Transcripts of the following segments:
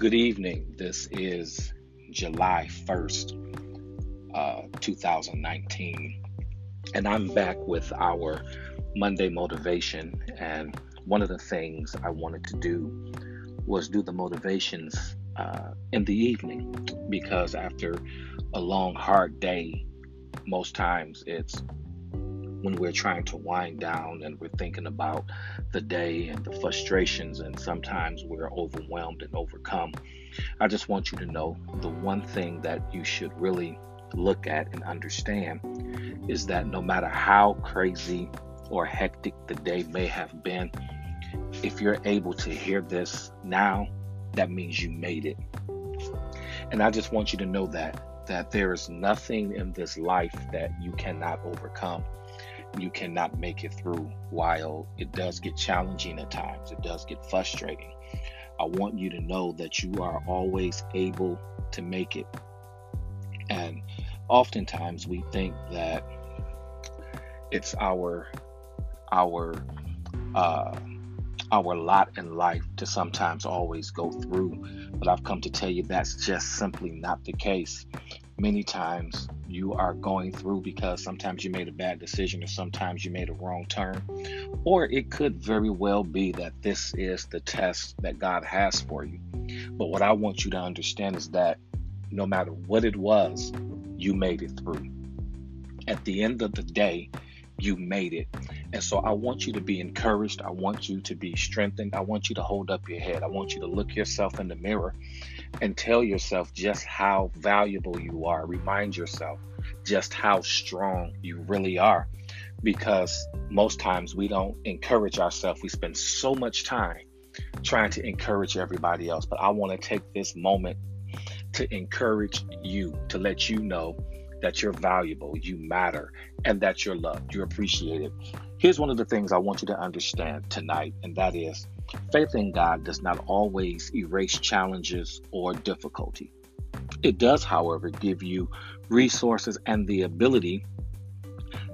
Good evening. This is July 1st, uh, 2019, and I'm back with our Monday motivation. And one of the things I wanted to do was do the motivations uh, in the evening because after a long, hard day, most times it's when we're trying to wind down and we're thinking about the day and the frustrations, and sometimes we're overwhelmed and overcome. I just want you to know the one thing that you should really look at and understand is that no matter how crazy or hectic the day may have been, if you're able to hear this now, that means you made it. And I just want you to know that that there is nothing in this life that you cannot overcome you cannot make it through. While it does get challenging at times, it does get frustrating. I want you to know that you are always able to make it. And oftentimes we think that it's our our uh, our lot in life to sometimes always go through. But I've come to tell you that's just simply not the case. Many times you are going through because sometimes you made a bad decision or sometimes you made a wrong turn. Or it could very well be that this is the test that God has for you. But what I want you to understand is that no matter what it was, you made it through. At the end of the day, you made it. And so I want you to be encouraged. I want you to be strengthened. I want you to hold up your head. I want you to look yourself in the mirror and tell yourself just how valuable you are. Remind yourself just how strong you really are. Because most times we don't encourage ourselves. We spend so much time trying to encourage everybody else. But I want to take this moment to encourage you, to let you know that you're valuable, you matter, and that you're loved, you're appreciated. Here's one of the things I want you to understand tonight, and that is faith in God does not always erase challenges or difficulty. It does, however, give you resources and the ability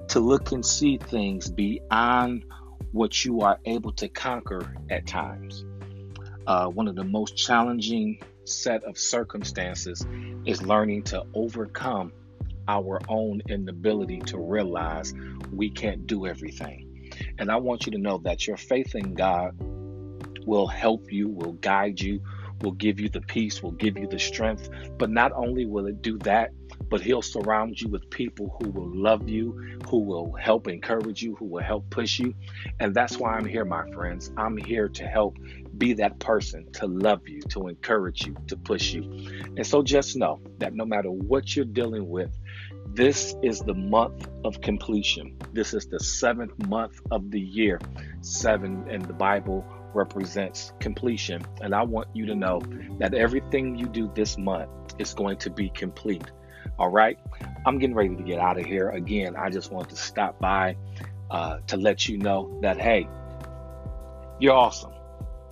to look and see things beyond what you are able to conquer at times. Uh, one of the most challenging set of circumstances is learning to overcome our own inability to realize we can't do everything. And I want you to know that your faith in God will help you, will guide you, will give you the peace, will give you the strength. But not only will it do that, but He'll surround you with people who will love you, who will help encourage you, who will help push you. And that's why I'm here, my friends. I'm here to help be that person, to love you, to encourage you, to push you. And so just know that no matter what you're dealing with, this is the month of completion. This is the seventh month of the year. Seven in the Bible represents completion. And I want you to know that everything you do this month is going to be complete. All right. I'm getting ready to get out of here. Again, I just want to stop by uh, to let you know that, hey, you're awesome.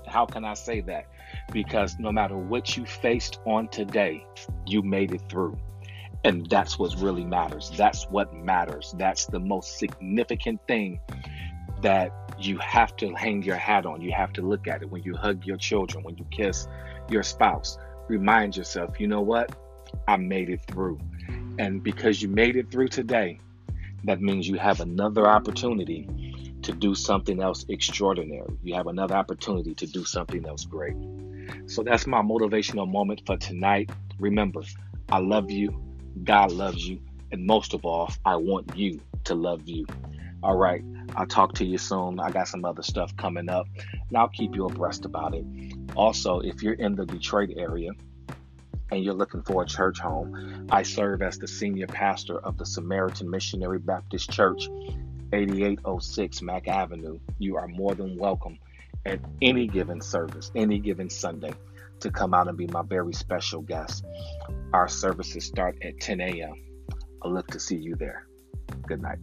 How can I say that? Because no matter what you faced on today, you made it through. And that's what really matters. That's what matters. That's the most significant thing that you have to hang your hat on. You have to look at it when you hug your children, when you kiss your spouse. Remind yourself, you know what? I made it through. And because you made it through today, that means you have another opportunity to do something else extraordinary. You have another opportunity to do something else great. So that's my motivational moment for tonight. Remember, I love you. God loves you. And most of all, I want you to love you. All right. I'll talk to you soon. I got some other stuff coming up, and I'll keep you abreast about it. Also, if you're in the Detroit area and you're looking for a church home, I serve as the senior pastor of the Samaritan Missionary Baptist Church, 8806 Mack Avenue. You are more than welcome at any given service, any given Sunday to come out and be my very special guest. Our services start at 10 a.m. I look to see you there. Good night.